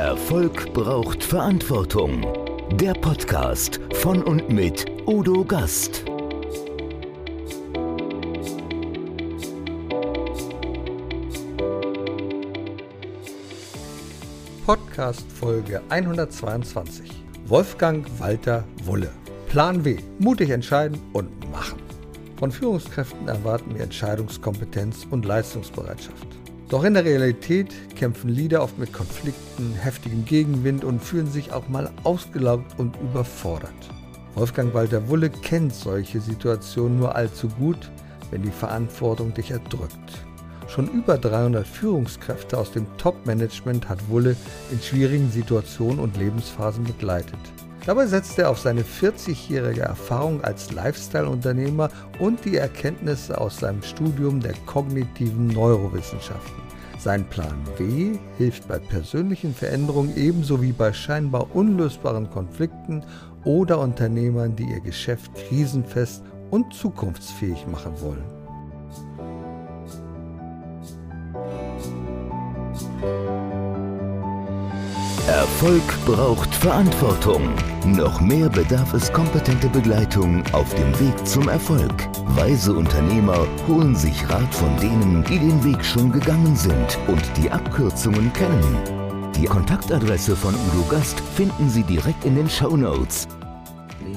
Erfolg braucht Verantwortung. Der Podcast von und mit Udo Gast. Podcast Folge 122. Wolfgang Walter Wulle. Plan W. Mutig entscheiden und machen. Von Führungskräften erwarten wir Entscheidungskompetenz und Leistungsbereitschaft. Doch in der Realität kämpfen Leader oft mit Konflikten, heftigem Gegenwind und fühlen sich auch mal ausgelaugt und überfordert. Wolfgang Walter Wulle kennt solche Situationen nur allzu gut, wenn die Verantwortung dich erdrückt. Schon über 300 Führungskräfte aus dem Top-Management hat Wulle in schwierigen Situationen und Lebensphasen begleitet. Dabei setzt er auf seine 40-jährige Erfahrung als Lifestyle-Unternehmer und die Erkenntnisse aus seinem Studium der kognitiven Neurowissenschaften. Sein Plan W hilft bei persönlichen Veränderungen ebenso wie bei scheinbar unlösbaren Konflikten oder Unternehmern, die ihr Geschäft krisenfest und zukunftsfähig machen wollen. Erfolg braucht Verantwortung. Noch mehr bedarf es kompetente Begleitung auf dem Weg zum Erfolg. Weise Unternehmer holen sich Rat von denen, die den Weg schon gegangen sind und die Abkürzungen kennen. Die Kontaktadresse von Udo Gast finden Sie direkt in den Show Notes.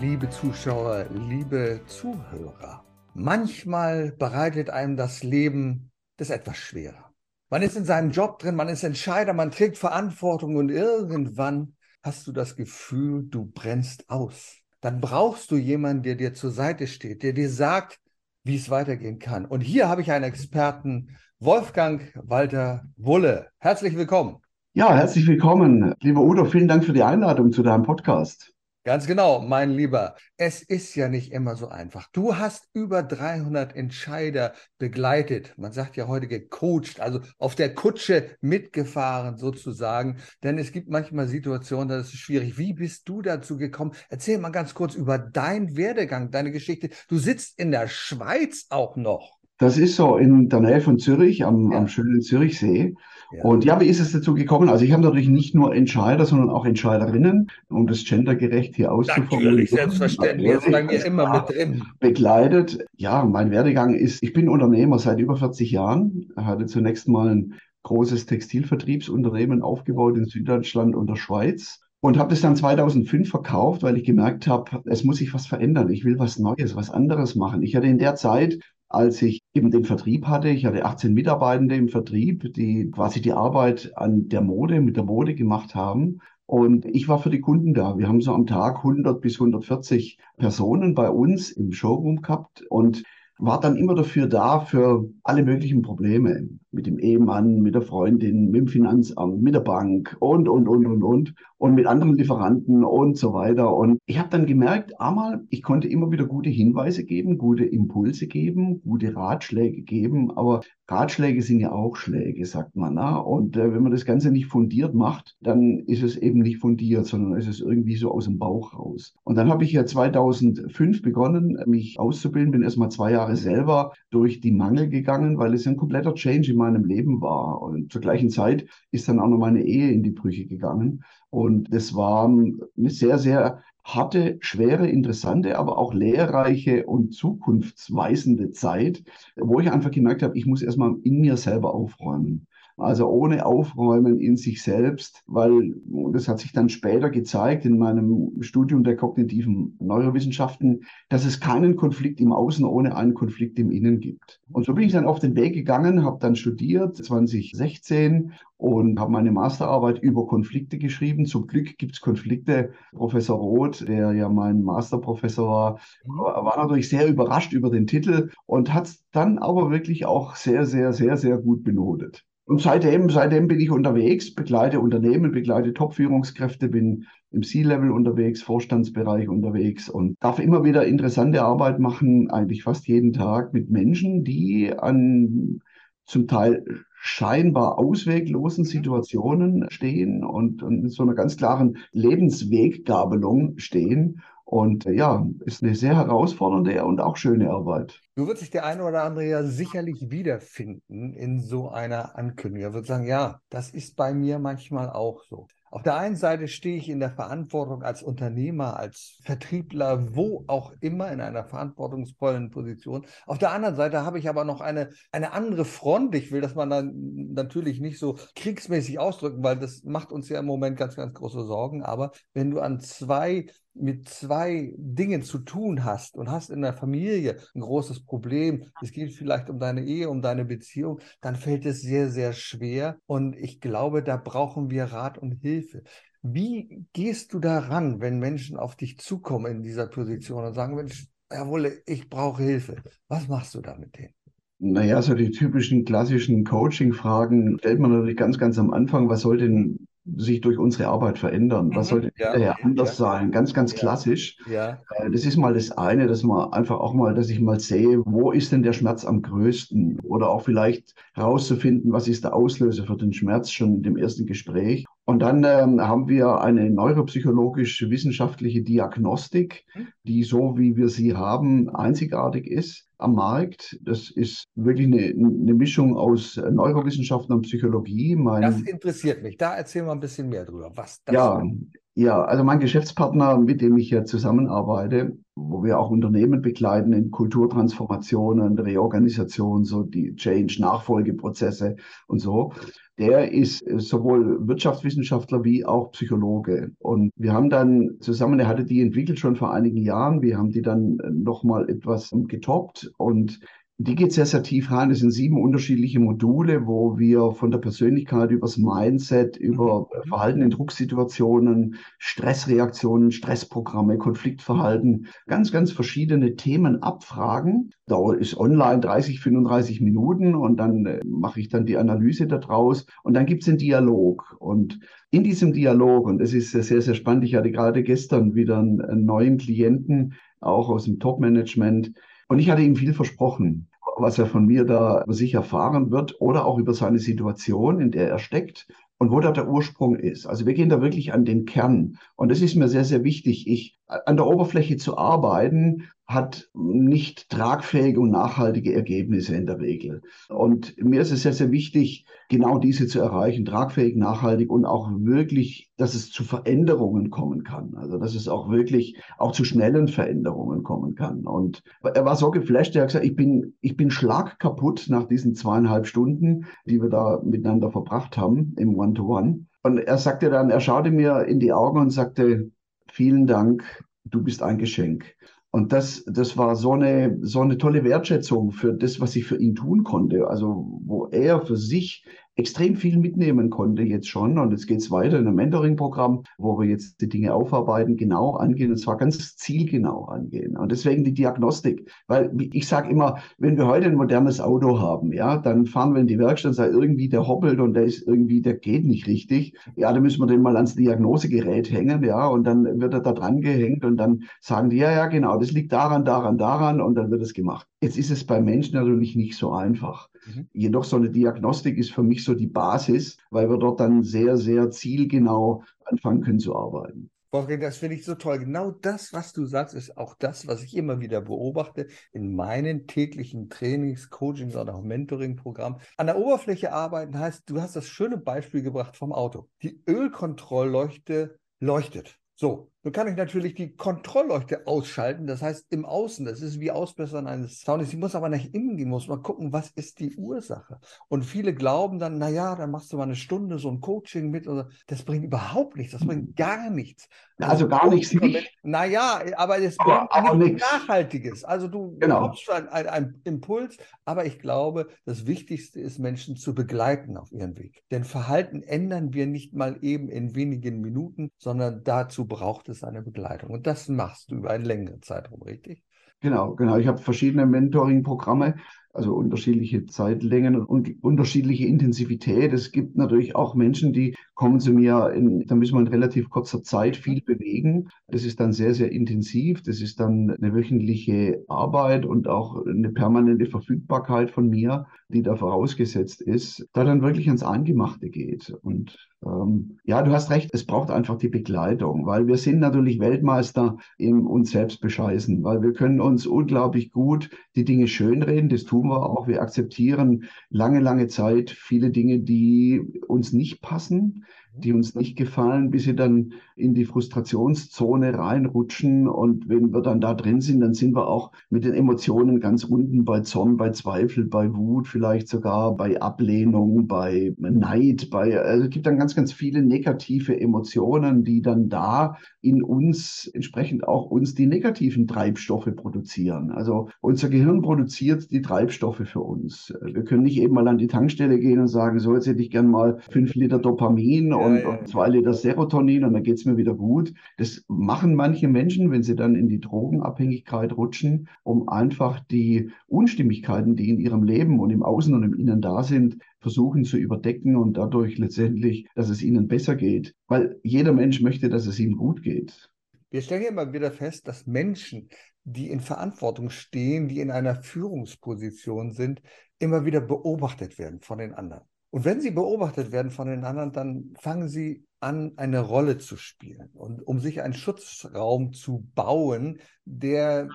Liebe Zuschauer, liebe Zuhörer, manchmal bereitet einem das Leben das etwas schwerer. Man ist in seinem Job drin, man ist Entscheider, man trägt Verantwortung und irgendwann hast du das Gefühl, du brennst aus. Dann brauchst du jemanden, der dir zur Seite steht, der dir sagt, wie es weitergehen kann. Und hier habe ich einen Experten, Wolfgang Walter Wulle. Herzlich willkommen. Ja, herzlich willkommen. Lieber Udo, vielen Dank für die Einladung zu deinem Podcast. Ganz genau, mein Lieber. Es ist ja nicht immer so einfach. Du hast über 300 Entscheider begleitet. Man sagt ja heute gecoacht, also auf der Kutsche mitgefahren sozusagen. Denn es gibt manchmal Situationen, da ist es schwierig. Wie bist du dazu gekommen? Erzähl mal ganz kurz über deinen Werdegang, deine Geschichte. Du sitzt in der Schweiz auch noch. Das ist so in der Nähe von Zürich, am, ja. am schönen Zürichsee. Ja. Und ja, wie ist es dazu gekommen? Also ich habe natürlich nicht nur Entscheider, sondern auch Entscheiderinnen, um das gendergerecht hier auszuformulieren. Natürlich, selbstverständlich, das bei mir immer mit drin. Begleitet. Ja, mein Werdegang ist, ich bin Unternehmer seit über 40 Jahren, hatte zunächst mal ein großes Textilvertriebsunternehmen aufgebaut in Süddeutschland und der Schweiz und habe das dann 2005 verkauft, weil ich gemerkt habe, es muss sich was verändern. Ich will was Neues, was anderes machen. Ich hatte in der Zeit als ich eben den Vertrieb hatte. Ich hatte 18 Mitarbeitende im Vertrieb, die quasi die Arbeit an der Mode, mit der Mode gemacht haben. Und ich war für die Kunden da. Wir haben so am Tag 100 bis 140 Personen bei uns im Showroom gehabt und war dann immer dafür da, für alle möglichen Probleme. Mit dem Ehemann, mit der Freundin, mit dem Finanzamt, mit der Bank und, und, und, und, und. Und mit anderen Lieferanten und so weiter. Und ich habe dann gemerkt, einmal, ich konnte immer wieder gute Hinweise geben, gute Impulse geben, gute Ratschläge geben. Aber Ratschläge sind ja auch Schläge, sagt man. Na? Und äh, wenn man das Ganze nicht fundiert macht, dann ist es eben nicht fundiert, sondern ist es irgendwie so aus dem Bauch raus. Und dann habe ich ja 2005 begonnen, mich auszubilden, bin erst mal zwei Jahre selber durch die Mangel gegangen, weil es ein kompletter Change in meinem Leben war. Und zur gleichen Zeit ist dann auch noch meine Ehe in die Brüche gegangen. Und das war eine sehr, sehr harte, schwere, interessante, aber auch lehrreiche und zukunftsweisende Zeit, wo ich einfach gemerkt habe, ich muss erstmal in mir selber aufräumen. Also ohne Aufräumen in sich selbst, weil das hat sich dann später gezeigt in meinem Studium der kognitiven Neurowissenschaften, dass es keinen Konflikt im Außen ohne einen Konflikt im Innen gibt. Und so bin ich dann auf den Weg gegangen, habe dann studiert 2016 und habe meine Masterarbeit über Konflikte geschrieben. Zum Glück gibt es Konflikte. Professor Roth, der ja mein Masterprofessor war, war natürlich sehr überrascht über den Titel und hat es dann aber wirklich auch sehr, sehr, sehr, sehr gut benotet. Und seitdem, seitdem bin ich unterwegs, begleite Unternehmen, begleite Top-Führungskräfte, bin im C-Level unterwegs, Vorstandsbereich unterwegs und darf immer wieder interessante Arbeit machen, eigentlich fast jeden Tag mit Menschen, die an zum Teil scheinbar ausweglosen Situationen stehen und, und in so einer ganz klaren Lebensweggabelung stehen und äh, ja, ist eine sehr herausfordernde und auch schöne Arbeit. Du wird sich der eine oder andere ja sicherlich wiederfinden in so einer Ankündigung. Er wird sagen, ja, das ist bei mir manchmal auch so. Auf der einen Seite stehe ich in der Verantwortung als Unternehmer, als Vertriebler, wo auch immer in einer verantwortungsvollen Position. Auf der anderen Seite habe ich aber noch eine, eine andere Front. Ich will das mal dann natürlich nicht so kriegsmäßig ausdrücken, weil das macht uns ja im Moment ganz, ganz große Sorgen. Aber wenn du an zwei mit zwei Dingen zu tun hast und hast in der Familie ein großes Problem, es geht vielleicht um deine Ehe, um deine Beziehung, dann fällt es sehr, sehr schwer. Und ich glaube, da brauchen wir Rat und Hilfe. Wie gehst du daran, wenn Menschen auf dich zukommen in dieser Position und sagen, Mensch, Wolle, ich brauche Hilfe. Was machst du da mit denen? Naja, so die typischen klassischen Coaching-Fragen stellt man natürlich ganz, ganz am Anfang. Was soll denn sich durch unsere Arbeit verändern? Was Mhm. sollte Ja, anders ja. sein? Ganz, ganz Ja. klassisch. Ja, Äh, Das ist mal das eine, dass man einfach auch mal, dass ich mal sehe, wo ist denn der Schmerz am größten? Oder auch vielleicht herauszufinden, was ist der Auslöser für den Schmerz schon in dem ersten Gespräch. Und dann ähm, haben wir eine neuropsychologisch-wissenschaftliche Diagnostik, Mhm. die so wie wir sie haben, einzigartig ist am Markt. Das ist wirklich eine, eine Mischung aus Neurowissenschaften und Psychologie. Mein das interessiert mich. Da erzähl mal ein bisschen mehr drüber, was das ja, ja, also mein Geschäftspartner, mit dem ich ja zusammenarbeite, wo wir auch Unternehmen begleiten in Kulturtransformationen, Reorganisation, so die Change, Nachfolgeprozesse und so, der ist sowohl Wirtschaftswissenschaftler wie auch Psychologe. Und wir haben dann zusammen, er hatte die entwickelt schon vor einigen Jahren, wir haben die dann nochmal etwas getoppt und die geht sehr, sehr tief rein. Es sind sieben unterschiedliche Module, wo wir von der Persönlichkeit übers Mindset, über Mhm. Verhalten in Drucksituationen, Stressreaktionen, Stressprogramme, Konfliktverhalten, ganz, ganz verschiedene Themen abfragen. Dauer ist online 30, 35 Minuten und dann äh, mache ich dann die Analyse daraus und dann gibt es einen Dialog. Und in diesem Dialog, und das ist sehr, sehr spannend, ich hatte gerade gestern wieder einen neuen Klienten, auch aus dem Top-Management, und ich hatte ihm viel versprochen, was er von mir da über sich erfahren wird oder auch über seine Situation, in der er steckt und wo da der Ursprung ist. Also wir gehen da wirklich an den Kern. Und das ist mir sehr, sehr wichtig. Ich, an der Oberfläche zu arbeiten, hat nicht tragfähige und nachhaltige Ergebnisse in der Regel. Und mir ist es sehr, sehr wichtig, genau diese zu erreichen, tragfähig, nachhaltig und auch wirklich, dass es zu Veränderungen kommen kann. Also, dass es auch wirklich auch zu schnellen Veränderungen kommen kann. Und er war so geflasht, er hat gesagt, ich bin, ich bin schlagkaputt nach diesen zweieinhalb Stunden, die wir da miteinander verbracht haben im One-to-One. Und er sagte dann, er schaute mir in die Augen und sagte, vielen Dank, du bist ein Geschenk. Und das, das war so eine, so eine tolle Wertschätzung für das, was ich für ihn tun konnte. Also, wo er für sich extrem viel mitnehmen konnte jetzt schon. Und jetzt geht es weiter in einem Mentoring-Programm, wo wir jetzt die Dinge aufarbeiten, genau angehen, und zwar ganz zielgenau angehen. Und deswegen die Diagnostik. Weil ich sage immer, wenn wir heute ein modernes Auto haben, ja, dann fahren wir in die Werkstatt und sagen, irgendwie der hoppelt und der ist irgendwie, der geht nicht richtig. Ja, dann müssen wir den mal ans Diagnosegerät hängen, ja, und dann wird er da dran gehängt und dann sagen die, ja, ja, genau, das liegt daran, daran, daran und dann wird es gemacht. Jetzt ist es bei Menschen natürlich nicht so einfach. Mhm. Jedoch so eine Diagnostik ist für mich so die Basis, weil wir dort dann sehr, sehr zielgenau anfangen können zu arbeiten. Wolfgang, das finde ich so toll. Genau das, was du sagst, ist auch das, was ich immer wieder beobachte in meinen täglichen Trainings, Coachings oder auch Mentoring-Programmen. An der Oberfläche arbeiten heißt, du hast das schöne Beispiel gebracht vom Auto. Die Ölkontrollleuchte leuchtet. So, nun kann ich natürlich die Kontrollleuchte ausschalten, das heißt im Außen, das ist wie Ausbessern eines Soundes. Ich muss aber nach innen gehen, muss mal gucken, was ist die Ursache. Und viele glauben dann, naja, dann machst du mal eine Stunde so ein Coaching mit. Oder, das bringt überhaupt nichts, das bringt gar nichts. Also gar nichts nicht. Naja, aber es bringt aber nichts. Nachhaltiges. Also du Genau. bekommst einen, einen, einen Impuls, aber ich glaube, das Wichtigste ist, Menschen zu begleiten auf ihren Weg. Denn Verhalten ändern wir nicht mal eben in wenigen Minuten, sondern dazu braucht es eine Begleitung. Und das machst du über einen längeren Zeitraum, richtig? Genau, genau. Ich habe verschiedene Mentoring-Programme, also unterschiedliche Zeitlängen und unterschiedliche Intensivität. Es gibt natürlich auch Menschen, die kommen zu mir, in, da müssen wir in relativ kurzer Zeit viel bewegen. Das ist dann sehr, sehr intensiv. Das ist dann eine wöchentliche Arbeit und auch eine permanente Verfügbarkeit von mir, die da vorausgesetzt ist, da dann wirklich ans Eingemachte geht. Und ähm, ja, du hast recht, es braucht einfach die Begleitung, weil wir sind natürlich Weltmeister im uns selbst bescheißen, weil wir können uns unglaublich gut die Dinge schönreden, das tun wir auch. Wir akzeptieren lange, lange Zeit viele Dinge, die uns nicht passen. Die uns nicht gefallen, bis sie dann in die Frustrationszone reinrutschen. Und wenn wir dann da drin sind, dann sind wir auch mit den Emotionen ganz unten bei Zorn, bei Zweifel, bei Wut, vielleicht sogar bei Ablehnung, bei Neid, bei, also es gibt dann ganz, ganz viele negative Emotionen, die dann da in uns entsprechend auch uns die negativen Treibstoffe produzieren. Also unser Gehirn produziert die Treibstoffe für uns. Wir können nicht eben mal an die Tankstelle gehen und sagen, so jetzt hätte ich gern mal fünf Liter Dopamin und, ja, und, zwei Liter Serotonin und dann geht es mir wieder gut. Das machen manche Menschen, wenn sie dann in die Drogenabhängigkeit rutschen, um einfach die Unstimmigkeiten, die in ihrem Leben und im Außen und im Innen da sind, versuchen zu überdecken und dadurch letztendlich, dass es ihnen besser geht. Weil jeder Mensch möchte, dass es ihm gut geht. Wir stellen ja immer wieder fest, dass Menschen, die in Verantwortung stehen, die in einer Führungsposition sind, immer wieder beobachtet werden von den anderen. Und wenn sie beobachtet werden von den anderen, dann fangen sie an, eine Rolle zu spielen und um sich einen Schutzraum zu bauen, der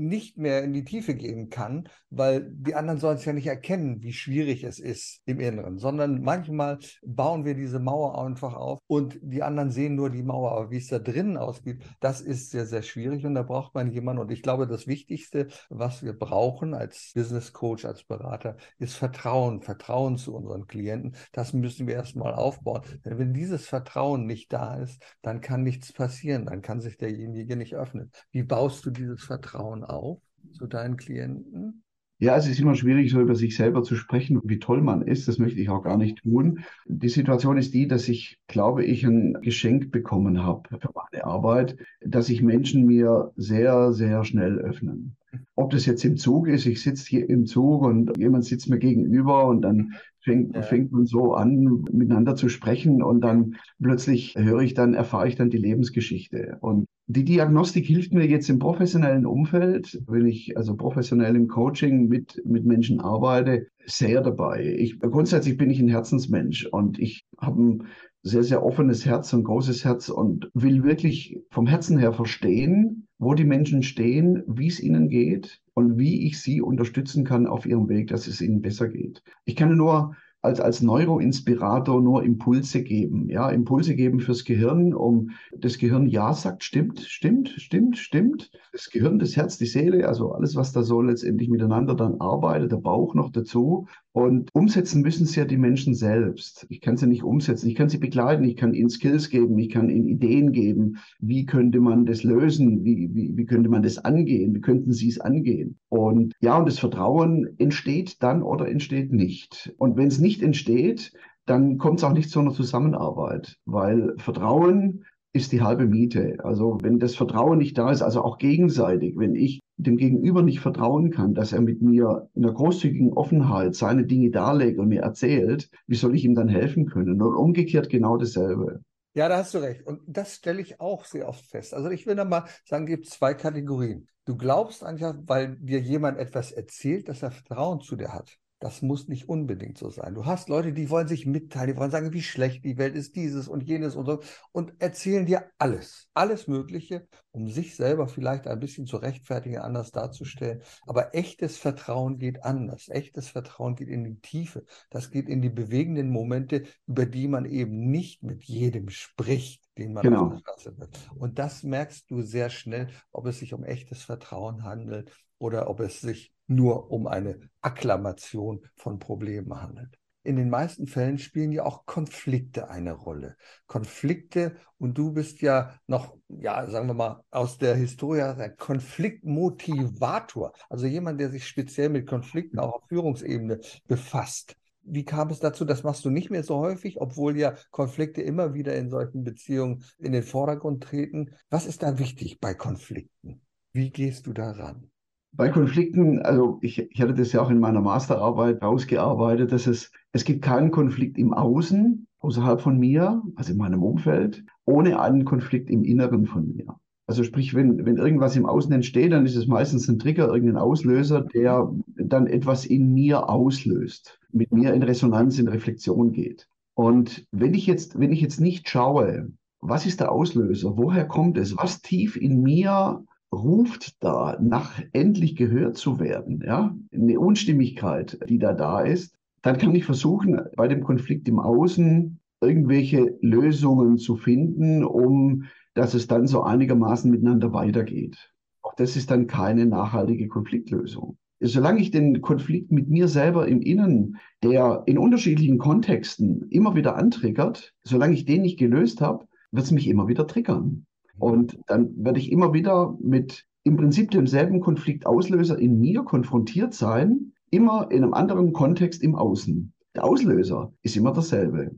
nicht mehr in die Tiefe gehen kann, weil die anderen sollen es ja nicht erkennen, wie schwierig es ist im Inneren, sondern manchmal bauen wir diese Mauer einfach auf und die anderen sehen nur die Mauer, aber wie es da drinnen aussieht, das ist sehr, sehr schwierig und da braucht man jemanden und ich glaube, das Wichtigste, was wir brauchen als Business Coach, als Berater, ist Vertrauen, Vertrauen zu unseren Klienten. Das müssen wir erstmal aufbauen, denn wenn dieses Vertrauen nicht da ist, dann kann nichts passieren, dann kann sich derjenige nicht öffnen. Wie baust du dieses Vertrauen auf zu deinen Klienten? Ja, es ist immer schwierig, so über sich selber zu sprechen, wie toll man ist. Das möchte ich auch gar nicht tun. Die Situation ist die, dass ich, glaube ich, ein Geschenk bekommen habe für meine Arbeit, dass sich Menschen mir sehr, sehr schnell öffnen. Ob das jetzt im Zug ist, ich sitze hier im Zug und jemand sitzt mir gegenüber und dann fängt, ja. fängt man so an, miteinander zu sprechen und dann plötzlich höre ich dann, erfahre ich dann die Lebensgeschichte. Und die Diagnostik hilft mir jetzt im professionellen Umfeld, wenn ich also professionell im Coaching mit, mit Menschen arbeite, sehr dabei. Ich, grundsätzlich bin ich ein Herzensmensch und ich habe ein sehr, sehr offenes Herz, ein großes Herz und will wirklich vom Herzen her verstehen, wo die Menschen stehen, wie es ihnen geht und wie ich sie unterstützen kann auf ihrem Weg, dass es ihnen besser geht. Ich kann nur als, als Neuroinspirator nur Impulse geben. Ja, Impulse geben fürs Gehirn, um das Gehirn ja sagt, stimmt, stimmt, stimmt, stimmt. Das Gehirn, das Herz, die Seele, also alles, was da so letztendlich miteinander dann arbeitet, der Bauch noch dazu. Und umsetzen müssen es ja die Menschen selbst. Ich kann sie nicht umsetzen. Ich kann sie begleiten. Ich kann ihnen Skills geben. Ich kann ihnen Ideen geben. Wie könnte man das lösen? Wie, wie, wie könnte man das angehen? Wie könnten sie es angehen? Und ja, und das Vertrauen entsteht dann oder entsteht nicht. Und wenn es nicht entsteht, dann kommt es auch nicht zu einer Zusammenarbeit, weil Vertrauen ist die halbe Miete. Also wenn das Vertrauen nicht da ist, also auch gegenseitig, wenn ich dem Gegenüber nicht vertrauen kann, dass er mit mir in einer großzügigen Offenheit seine Dinge darlegt und mir erzählt, wie soll ich ihm dann helfen können? Und umgekehrt genau dasselbe. Ja, da hast du recht. Und das stelle ich auch sehr oft fest. Also ich will da mal sagen, es gibt zwei Kategorien. Du glaubst einfach, weil dir jemand etwas erzählt, dass er Vertrauen zu dir hat. Das muss nicht unbedingt so sein. Du hast Leute, die wollen sich mitteilen, die wollen sagen, wie schlecht die Welt ist, dieses und jenes und so, und erzählen dir alles, alles Mögliche, um sich selber vielleicht ein bisschen zu rechtfertigen, anders darzustellen. Aber echtes Vertrauen geht anders. Echtes Vertrauen geht in die Tiefe. Das geht in die bewegenden Momente, über die man eben nicht mit jedem spricht, den man genau. auf der Straße wird. Und das merkst du sehr schnell, ob es sich um echtes Vertrauen handelt oder ob es sich nur um eine Akklamation von Problemen handelt. In den meisten Fällen spielen ja auch Konflikte eine Rolle. Konflikte, und du bist ja noch, ja, sagen wir mal, aus der Historie ein Konfliktmotivator, also jemand, der sich speziell mit Konflikten auch auf Führungsebene befasst. Wie kam es dazu? Das machst du nicht mehr so häufig, obwohl ja Konflikte immer wieder in solchen Beziehungen in den Vordergrund treten. Was ist da wichtig bei Konflikten? Wie gehst du daran? Bei Konflikten, also ich, ich hatte das ja auch in meiner Masterarbeit rausgearbeitet, dass es, es gibt keinen Konflikt im Außen, außerhalb von mir, also in meinem Umfeld, ohne einen Konflikt im Inneren von mir. Also sprich, wenn, wenn irgendwas im Außen entsteht, dann ist es meistens ein Trigger, irgendein Auslöser, der dann etwas in mir auslöst, mit mir in Resonanz, in Reflexion geht. Und wenn ich jetzt, wenn ich jetzt nicht schaue, was ist der Auslöser? Woher kommt es? Was tief in mir ruft da nach endlich gehört zu werden, ja, eine Unstimmigkeit, die da da ist, dann kann ich versuchen, bei dem Konflikt im Außen irgendwelche Lösungen zu finden, um dass es dann so einigermaßen miteinander weitergeht. Auch das ist dann keine nachhaltige Konfliktlösung. Solange ich den Konflikt mit mir selber im Innen, der in unterschiedlichen Kontexten immer wieder antriggert, solange ich den nicht gelöst habe, wird es mich immer wieder triggern. Und dann werde ich immer wieder mit im Prinzip demselben Konfliktauslöser in mir konfrontiert sein, immer in einem anderen Kontext im Außen. Der Auslöser ist immer derselbe.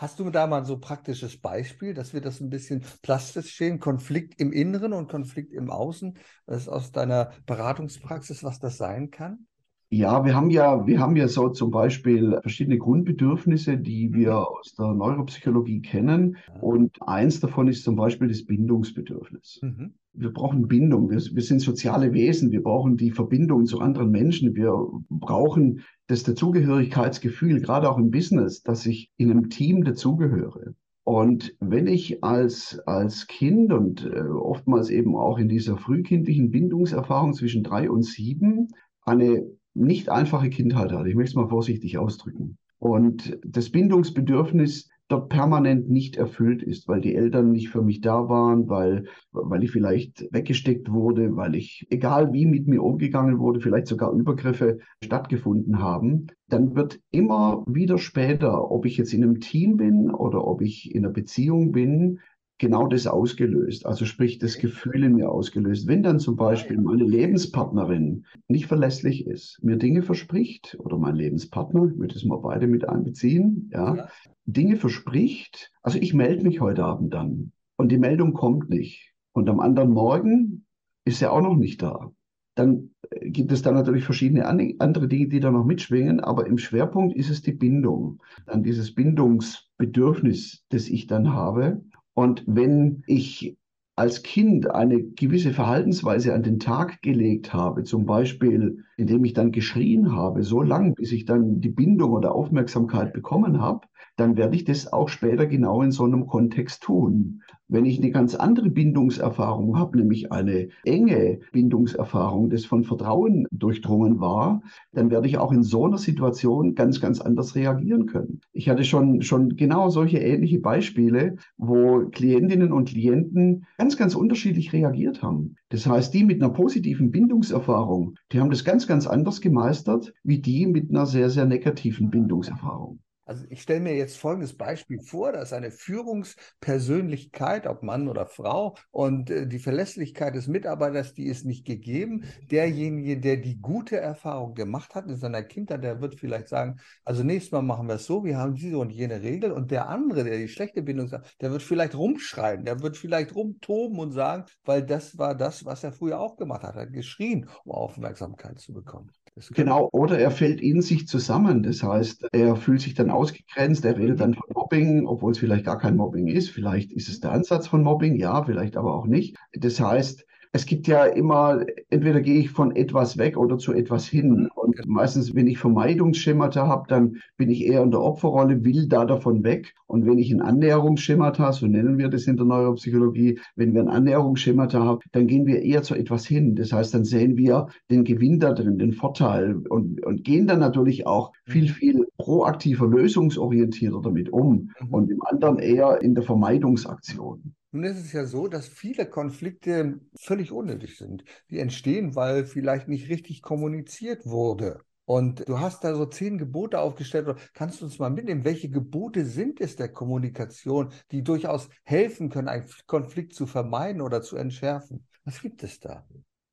Hast du da mal so ein praktisches Beispiel, dass wir das ein bisschen plastisch sehen? Konflikt im Inneren und Konflikt im Außen. Das ist aus deiner Beratungspraxis, was das sein kann? Ja, wir haben ja, wir haben ja so zum Beispiel verschiedene Grundbedürfnisse, die wir mhm. aus der Neuropsychologie kennen. Und eins davon ist zum Beispiel das Bindungsbedürfnis. Mhm. Wir brauchen Bindung. Wir, wir sind soziale Wesen. Wir brauchen die Verbindung zu anderen Menschen. Wir brauchen das Dazugehörigkeitsgefühl, gerade auch im Business, dass ich in einem Team dazugehöre. Und wenn ich als, als Kind und äh, oftmals eben auch in dieser frühkindlichen Bindungserfahrung zwischen drei und sieben eine nicht einfache Kindheit hatte, ich möchte es mal vorsichtig ausdrücken, und das Bindungsbedürfnis dort permanent nicht erfüllt ist, weil die Eltern nicht für mich da waren, weil, weil ich vielleicht weggesteckt wurde, weil ich, egal wie mit mir umgegangen wurde, vielleicht sogar Übergriffe stattgefunden haben, dann wird immer wieder später, ob ich jetzt in einem Team bin oder ob ich in einer Beziehung bin, genau das ausgelöst. Also sprich, das Gefühl in mir ausgelöst. Wenn dann zum Beispiel meine Lebenspartnerin nicht verlässlich ist, mir Dinge verspricht oder mein Lebenspartner, ich würde es mal beide mit einbeziehen, ja, ja. Dinge verspricht, also ich melde mich heute Abend dann und die Meldung kommt nicht. Und am anderen Morgen ist er auch noch nicht da. Dann gibt es da natürlich verschiedene andere Dinge, die da noch mitschwingen, aber im Schwerpunkt ist es die Bindung. Dann dieses Bindungsbedürfnis, das ich dann habe. Und wenn ich als Kind eine gewisse Verhaltensweise an den Tag gelegt habe, zum Beispiel indem ich dann geschrien habe, so lang, bis ich dann die Bindung oder Aufmerksamkeit bekommen habe, dann werde ich das auch später genau in so einem Kontext tun. Wenn ich eine ganz andere Bindungserfahrung habe, nämlich eine enge Bindungserfahrung, das von Vertrauen durchdrungen war, dann werde ich auch in so einer Situation ganz, ganz anders reagieren können. Ich hatte schon, schon genau solche ähnliche Beispiele, wo Klientinnen und Klienten ganz, ganz unterschiedlich reagiert haben. Das heißt, die mit einer positiven Bindungserfahrung, die haben das ganz, ganz anders gemeistert, wie die mit einer sehr, sehr negativen Bindungserfahrung. Also ich stelle mir jetzt folgendes Beispiel vor, da ist eine Führungspersönlichkeit, ob Mann oder Frau, und äh, die Verlässlichkeit des Mitarbeiters, die ist nicht gegeben. Derjenige, der die gute Erfahrung gemacht hat in seiner Kindheit, der wird vielleicht sagen, also nächstes Mal machen wir es so, wir haben diese und jene Regel. Und der andere, der die schlechte Bindung hat, der wird vielleicht rumschreien, der wird vielleicht rumtoben und sagen, weil das war das, was er früher auch gemacht hat, er hat geschrien, um Aufmerksamkeit zu bekommen. Genau, oder er fällt in sich zusammen. Das heißt, er fühlt sich dann ausgegrenzt, er redet dann von Mobbing, obwohl es vielleicht gar kein Mobbing ist. Vielleicht ist es der Ansatz von Mobbing, ja, vielleicht aber auch nicht. Das heißt, es gibt ja immer, entweder gehe ich von etwas weg oder zu etwas hin. Und meistens, wenn ich Vermeidungsschemata habe, dann bin ich eher in der Opferrolle, will da davon weg. Und wenn ich ein Annäherungsschemata, so nennen wir das in der Neuropsychologie, wenn wir ein Annäherungsschemata haben, dann gehen wir eher zu etwas hin. Das heißt, dann sehen wir den Gewinn da drin, den Vorteil und, und gehen dann natürlich auch viel, mhm. viel proaktiver, lösungsorientierter damit um mhm. und im anderen eher in der Vermeidungsaktion. Nun ist es ja so, dass viele Konflikte völlig unnötig sind. Die entstehen, weil vielleicht nicht richtig kommuniziert wurde. Und du hast da so zehn Gebote aufgestellt. Kannst du uns mal mitnehmen, welche Gebote sind es der Kommunikation, die durchaus helfen können, einen Konflikt zu vermeiden oder zu entschärfen? Was gibt es da?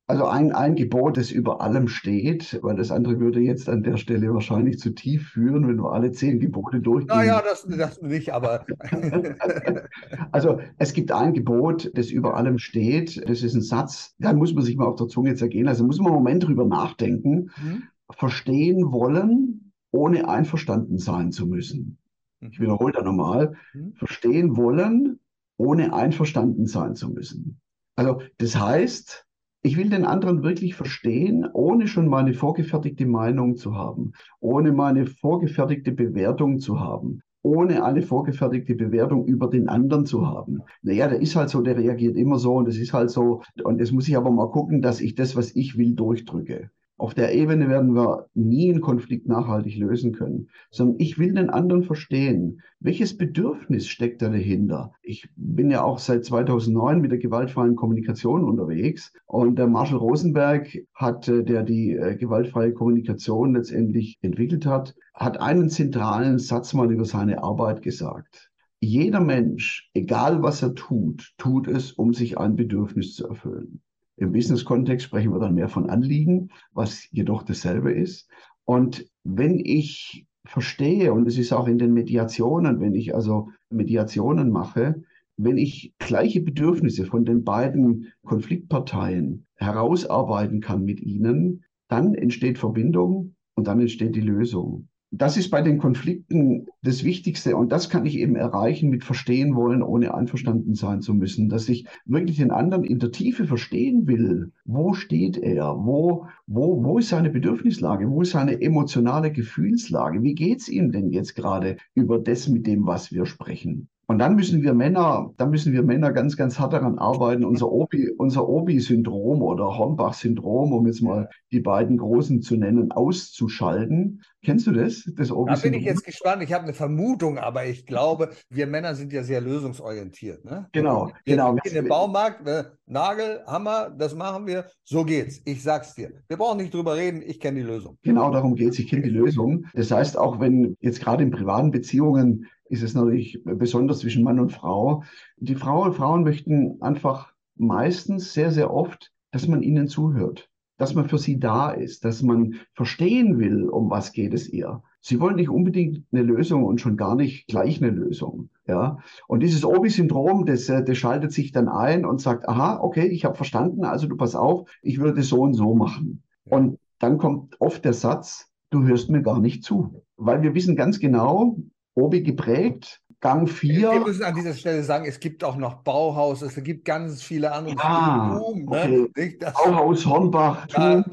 Also ein, ein Gebot, das über allem steht, weil das andere würde jetzt an der Stelle wahrscheinlich zu tief führen, wenn wir alle zehn Gebote durchgehen. Naja, das, das nicht, aber. also es gibt ein Gebot, das über allem steht. Das ist ein Satz, da muss man sich mal auf der Zunge zergehen. Also muss man einen Moment drüber nachdenken. Mhm. Verstehen wollen, ohne einverstanden sein zu müssen. Mhm. Ich wiederhole da nochmal. Mhm. Verstehen wollen, ohne einverstanden sein zu müssen. Also das heißt, ich will den anderen wirklich verstehen, ohne schon meine vorgefertigte Meinung zu haben, ohne meine vorgefertigte Bewertung zu haben, ohne eine vorgefertigte Bewertung über den anderen zu haben. Naja, der ist halt so, der reagiert immer so und das ist halt so. Und jetzt muss ich aber mal gucken, dass ich das, was ich will, durchdrücke. Auf der Ebene werden wir nie einen Konflikt nachhaltig lösen können, sondern ich will den anderen verstehen. Welches Bedürfnis steckt da dahinter? Ich bin ja auch seit 2009 mit der gewaltfreien Kommunikation unterwegs und der Marshall Rosenberg hat, äh, der die äh, gewaltfreie Kommunikation letztendlich entwickelt hat, hat einen zentralen Satz mal über seine Arbeit gesagt. Jeder Mensch, egal was er tut, tut es, um sich ein Bedürfnis zu erfüllen. Im Business-Kontext sprechen wir dann mehr von Anliegen, was jedoch dasselbe ist. Und wenn ich verstehe, und es ist auch in den Mediationen, wenn ich also Mediationen mache, wenn ich gleiche Bedürfnisse von den beiden Konfliktparteien herausarbeiten kann mit ihnen, dann entsteht Verbindung und dann entsteht die Lösung das ist bei den Konflikten das Wichtigste und das kann ich eben erreichen mit verstehen wollen, ohne einverstanden sein zu müssen, dass ich wirklich den anderen in der Tiefe verstehen will. Wo steht er? Wo, wo, wo ist seine Bedürfnislage? Wo ist seine emotionale Gefühlslage? Wie geht's ihm denn jetzt gerade über das mit dem, was wir sprechen? Und dann müssen wir Männer, dann müssen wir Männer ganz, ganz hart daran arbeiten, unser Obi, unser Obi-Syndrom oder Hornbach-Syndrom, um jetzt mal die beiden großen zu nennen, auszuschalten. Kennst du das? Das Obi-Syndrom? Da bin ich jetzt gespannt. Ich habe eine Vermutung, aber ich glaube, wir Männer sind ja sehr lösungsorientiert. Ne? Genau, wir genau. In den Baumarkt, ne? Nagel, Hammer, das machen wir. So geht's. Ich sag's dir. Wir brauchen nicht drüber reden. Ich kenne die Lösung. Genau darum geht's. Ich kenne die Lösung. Das heißt, auch wenn jetzt gerade in privaten Beziehungen ist es natürlich besonders zwischen Mann und Frau. Die Frau, Frauen möchten einfach meistens sehr, sehr oft, dass man ihnen zuhört, dass man für sie da ist, dass man verstehen will, um was geht es ihr. Sie wollen nicht unbedingt eine Lösung und schon gar nicht gleich eine Lösung. Ja, und dieses Obi-Syndrom, das, äh, das schaltet sich dann ein und sagt, aha, okay, ich habe verstanden, also du pass auf, ich würde so und so machen. Und dann kommt oft der Satz, du hörst mir gar nicht zu. Weil wir wissen ganz genau, Obi geprägt. Gang 4. Wir müssen an dieser Stelle sagen, es gibt auch noch Bauhaus, es gibt ganz viele andere. Ah, Boom, ne? okay. ne? Bauhaus, Hornbach, ja,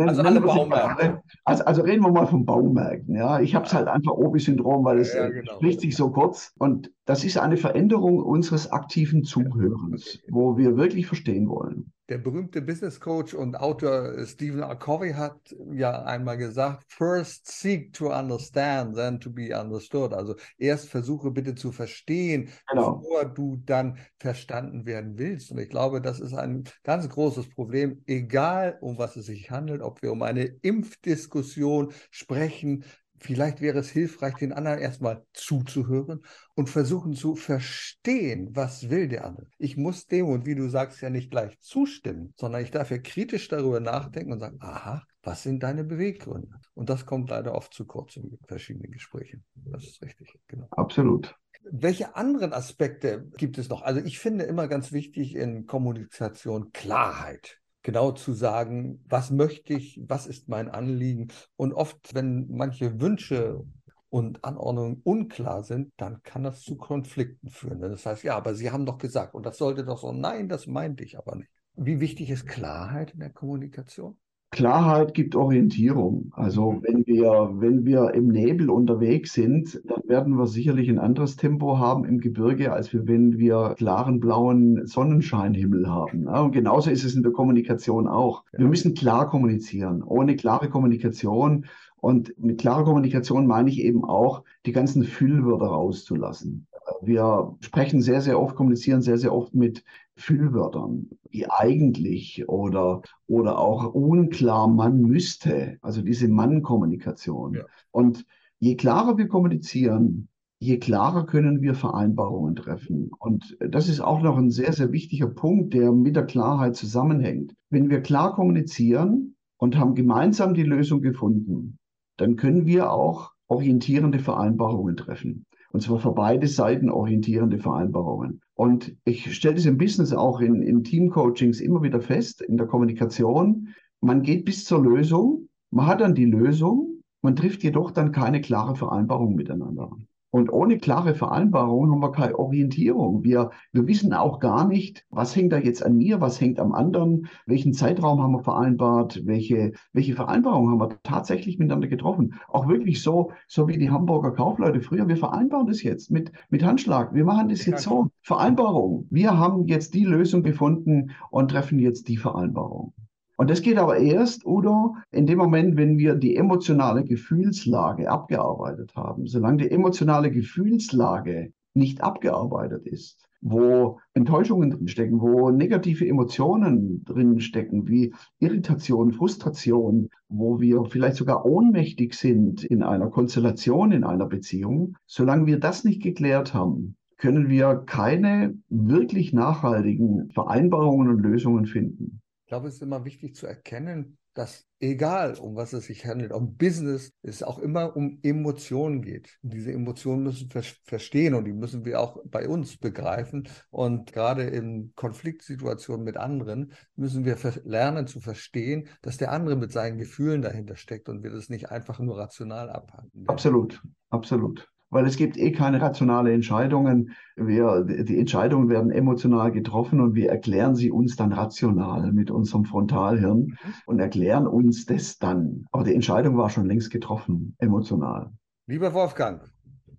also alle Baumärkte. Also, also, reden wir mal von Baumärkten. Ja, ich habe es halt einfach Obi-Syndrom, weil es ja, genau. spricht sich so kurz. Und das ist eine Veränderung unseres aktiven Zuhörens, wo wir wirklich verstehen wollen. Der berühmte Business Coach und Autor Stephen R. Covey hat ja einmal gesagt, first seek to understand, then to be understood. Also erst versuche bitte zu verstehen, genau. bevor du dann verstanden werden willst. Und ich glaube, das ist ein ganz großes Problem, egal um was es sich handelt, ob wir um eine Impfdiskussion sprechen, Vielleicht wäre es hilfreich, den anderen erstmal zuzuhören und versuchen zu verstehen, was will der andere. Ich muss dem, und wie du sagst, ja nicht gleich zustimmen, sondern ich darf ja kritisch darüber nachdenken und sagen, aha, was sind deine Beweggründe? Und das kommt leider oft zu kurz in verschiedenen Gesprächen. Das ist richtig, genau. Absolut. Welche anderen Aspekte gibt es noch? Also ich finde immer ganz wichtig in Kommunikation Klarheit genau zu sagen, was möchte ich, was ist mein Anliegen. Und oft, wenn manche Wünsche und Anordnungen unklar sind, dann kann das zu Konflikten führen. Das heißt, ja, aber Sie haben doch gesagt, und das sollte doch so, nein, das meinte ich aber nicht. Wie wichtig ist Klarheit in der Kommunikation? Klarheit gibt Orientierung. Also mhm. wenn wir, wenn wir im Nebel unterwegs sind, dann werden wir sicherlich ein anderes Tempo haben im Gebirge, als wenn wir klaren blauen Sonnenscheinhimmel haben. Und genauso ist es in der Kommunikation auch. Wir müssen klar kommunizieren. Ohne klare Kommunikation und mit klarer Kommunikation meine ich eben auch, die ganzen Füllwörter rauszulassen. Wir sprechen sehr, sehr oft, kommunizieren sehr, sehr oft mit Füllwörtern, die eigentlich oder, oder auch unklar man müsste, also diese Mann-Kommunikation. Ja. Und je klarer wir kommunizieren, je klarer können wir Vereinbarungen treffen. Und das ist auch noch ein sehr, sehr wichtiger Punkt, der mit der Klarheit zusammenhängt. Wenn wir klar kommunizieren und haben gemeinsam die Lösung gefunden, dann können wir auch orientierende Vereinbarungen treffen. Und zwar für beide Seiten orientierende Vereinbarungen. Und ich stelle das im Business auch in, in Teamcoachings immer wieder fest, in der Kommunikation. Man geht bis zur Lösung, man hat dann die Lösung, man trifft jedoch dann keine klare Vereinbarung miteinander. Und ohne klare Vereinbarung haben wir keine Orientierung. Wir, wir wissen auch gar nicht, was hängt da jetzt an mir, was hängt am anderen, welchen Zeitraum haben wir vereinbart, welche, welche Vereinbarung haben wir tatsächlich miteinander getroffen. Auch wirklich so, so wie die Hamburger Kaufleute früher. Wir vereinbaren das jetzt mit, mit Handschlag. Wir machen das jetzt so. Vereinbarung. Wir haben jetzt die Lösung gefunden und treffen jetzt die Vereinbarung. Und das geht aber erst, Udo, in dem Moment, wenn wir die emotionale Gefühlslage abgearbeitet haben. Solange die emotionale Gefühlslage nicht abgearbeitet ist, wo Enttäuschungen drinstecken, wo negative Emotionen drinstecken, wie Irritation, Frustration, wo wir vielleicht sogar ohnmächtig sind in einer Konstellation, in einer Beziehung, solange wir das nicht geklärt haben, können wir keine wirklich nachhaltigen Vereinbarungen und Lösungen finden. Ich glaube, es ist immer wichtig zu erkennen, dass egal um was es sich handelt, um Business, es auch immer um Emotionen geht. Und diese Emotionen müssen wir verstehen und die müssen wir auch bei uns begreifen. Und gerade in Konfliktsituationen mit anderen müssen wir lernen zu verstehen, dass der andere mit seinen Gefühlen dahinter steckt und wir das nicht einfach nur rational abhandeln. Absolut, absolut weil es gibt eh keine rationale Entscheidungen. Wir, die Entscheidungen werden emotional getroffen und wir erklären sie uns dann rational mit unserem Frontalhirn mhm. und erklären uns das dann. Aber die Entscheidung war schon längst getroffen, emotional. Lieber Wolfgang,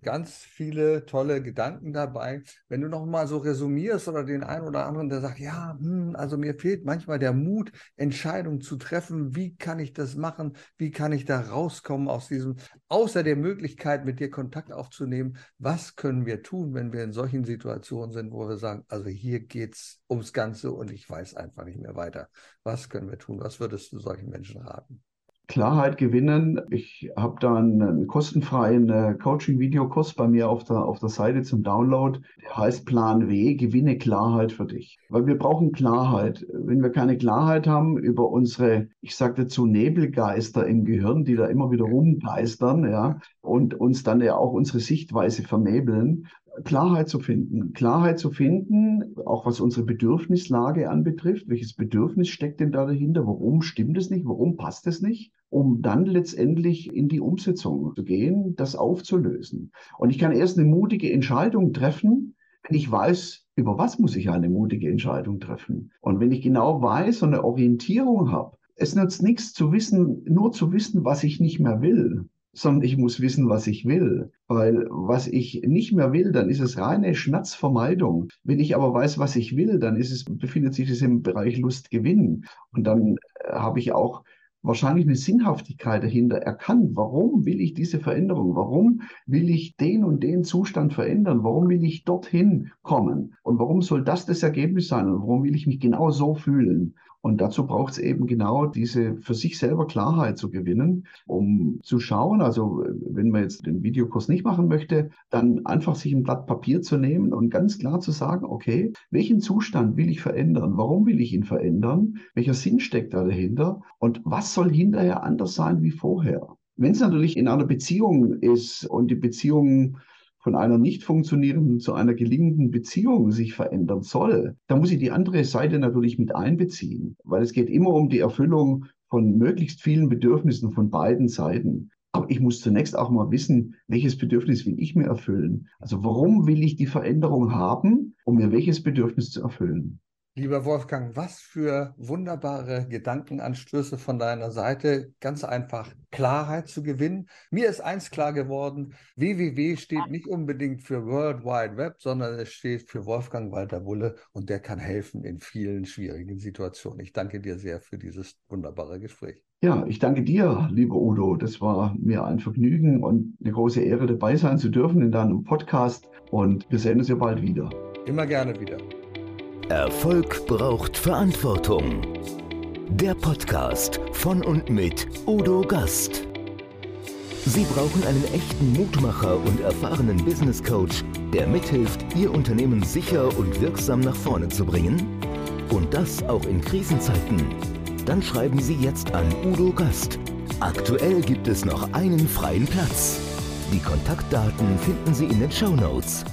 ganz viele tolle Gedanken dabei. Wenn du noch mal so resümierst oder den einen oder anderen, der sagt, ja, hm, also mir fehlt manchmal der Mut, Entscheidungen zu treffen. Wie kann ich das machen? Wie kann ich da rauskommen aus diesem, außer der Möglichkeit, mit dir Kontakt aufzunehmen? Was können wir tun, wenn wir in solchen Situationen sind, wo wir sagen, also hier geht's ums Ganze und ich weiß einfach nicht mehr weiter. Was können wir tun? Was würdest du solchen Menschen raten? Klarheit gewinnen. Ich habe da einen, kostenfreien äh, Coaching-Videokurs bei mir auf der, auf der Seite zum Download. Der heißt Plan W, gewinne Klarheit für dich. Weil wir brauchen Klarheit. Wenn wir keine Klarheit haben über unsere, ich sagte zu Nebelgeister im Gehirn, die da immer wieder rumgeistern, ja, und uns dann ja auch unsere Sichtweise vernebeln, Klarheit zu finden. Klarheit zu finden, auch was unsere Bedürfnislage anbetrifft. Welches Bedürfnis steckt denn da dahinter? Warum stimmt es nicht? Warum passt es nicht? Um dann letztendlich in die Umsetzung zu gehen, das aufzulösen. Und ich kann erst eine mutige Entscheidung treffen, wenn ich weiß, über was muss ich eine mutige Entscheidung treffen. Und wenn ich genau weiß und eine Orientierung habe, es nützt nichts zu wissen, nur zu wissen, was ich nicht mehr will sondern ich muss wissen, was ich will. Weil was ich nicht mehr will, dann ist es reine Schmerzvermeidung. Wenn ich aber weiß, was ich will, dann ist es, befindet sich es im Bereich Lustgewinn. Und dann äh, habe ich auch wahrscheinlich eine Sinnhaftigkeit dahinter erkannt. Warum will ich diese Veränderung? Warum will ich den und den Zustand verändern? Warum will ich dorthin kommen? Und warum soll das das Ergebnis sein? Und warum will ich mich genau so fühlen? Und dazu braucht es eben genau diese für sich selber Klarheit zu gewinnen, um zu schauen, also wenn man jetzt den Videokurs nicht machen möchte, dann einfach sich ein Blatt Papier zu nehmen und ganz klar zu sagen, okay, welchen Zustand will ich verändern? Warum will ich ihn verändern? Welcher Sinn steckt da dahinter? Und was soll hinterher anders sein wie vorher? Wenn es natürlich in einer Beziehung ist und die Beziehung von einer nicht funktionierenden zu einer gelingenden Beziehung sich verändern soll, dann muss ich die andere Seite natürlich mit einbeziehen, weil es geht immer um die Erfüllung von möglichst vielen Bedürfnissen von beiden Seiten. Aber ich muss zunächst auch mal wissen, welches Bedürfnis will ich mir erfüllen? Also warum will ich die Veränderung haben, um mir welches Bedürfnis zu erfüllen? Lieber Wolfgang, was für wunderbare Gedankenanstöße von deiner Seite. Ganz einfach Klarheit zu gewinnen. Mir ist eins klar geworden, www steht nicht unbedingt für World Wide Web, sondern es steht für Wolfgang Walter Wulle und der kann helfen in vielen schwierigen Situationen. Ich danke dir sehr für dieses wunderbare Gespräch. Ja, ich danke dir, lieber Udo. Das war mir ein Vergnügen und eine große Ehre, dabei sein zu dürfen in deinem Podcast. Und wir sehen uns ja bald wieder. Immer gerne wieder. Erfolg braucht Verantwortung. Der Podcast von und mit Udo Gast. Sie brauchen einen echten Mutmacher und erfahrenen Business Coach, der mithilft, Ihr Unternehmen sicher und wirksam nach vorne zu bringen? Und das auch in Krisenzeiten? Dann schreiben Sie jetzt an Udo Gast. Aktuell gibt es noch einen freien Platz. Die Kontaktdaten finden Sie in den Show Notes.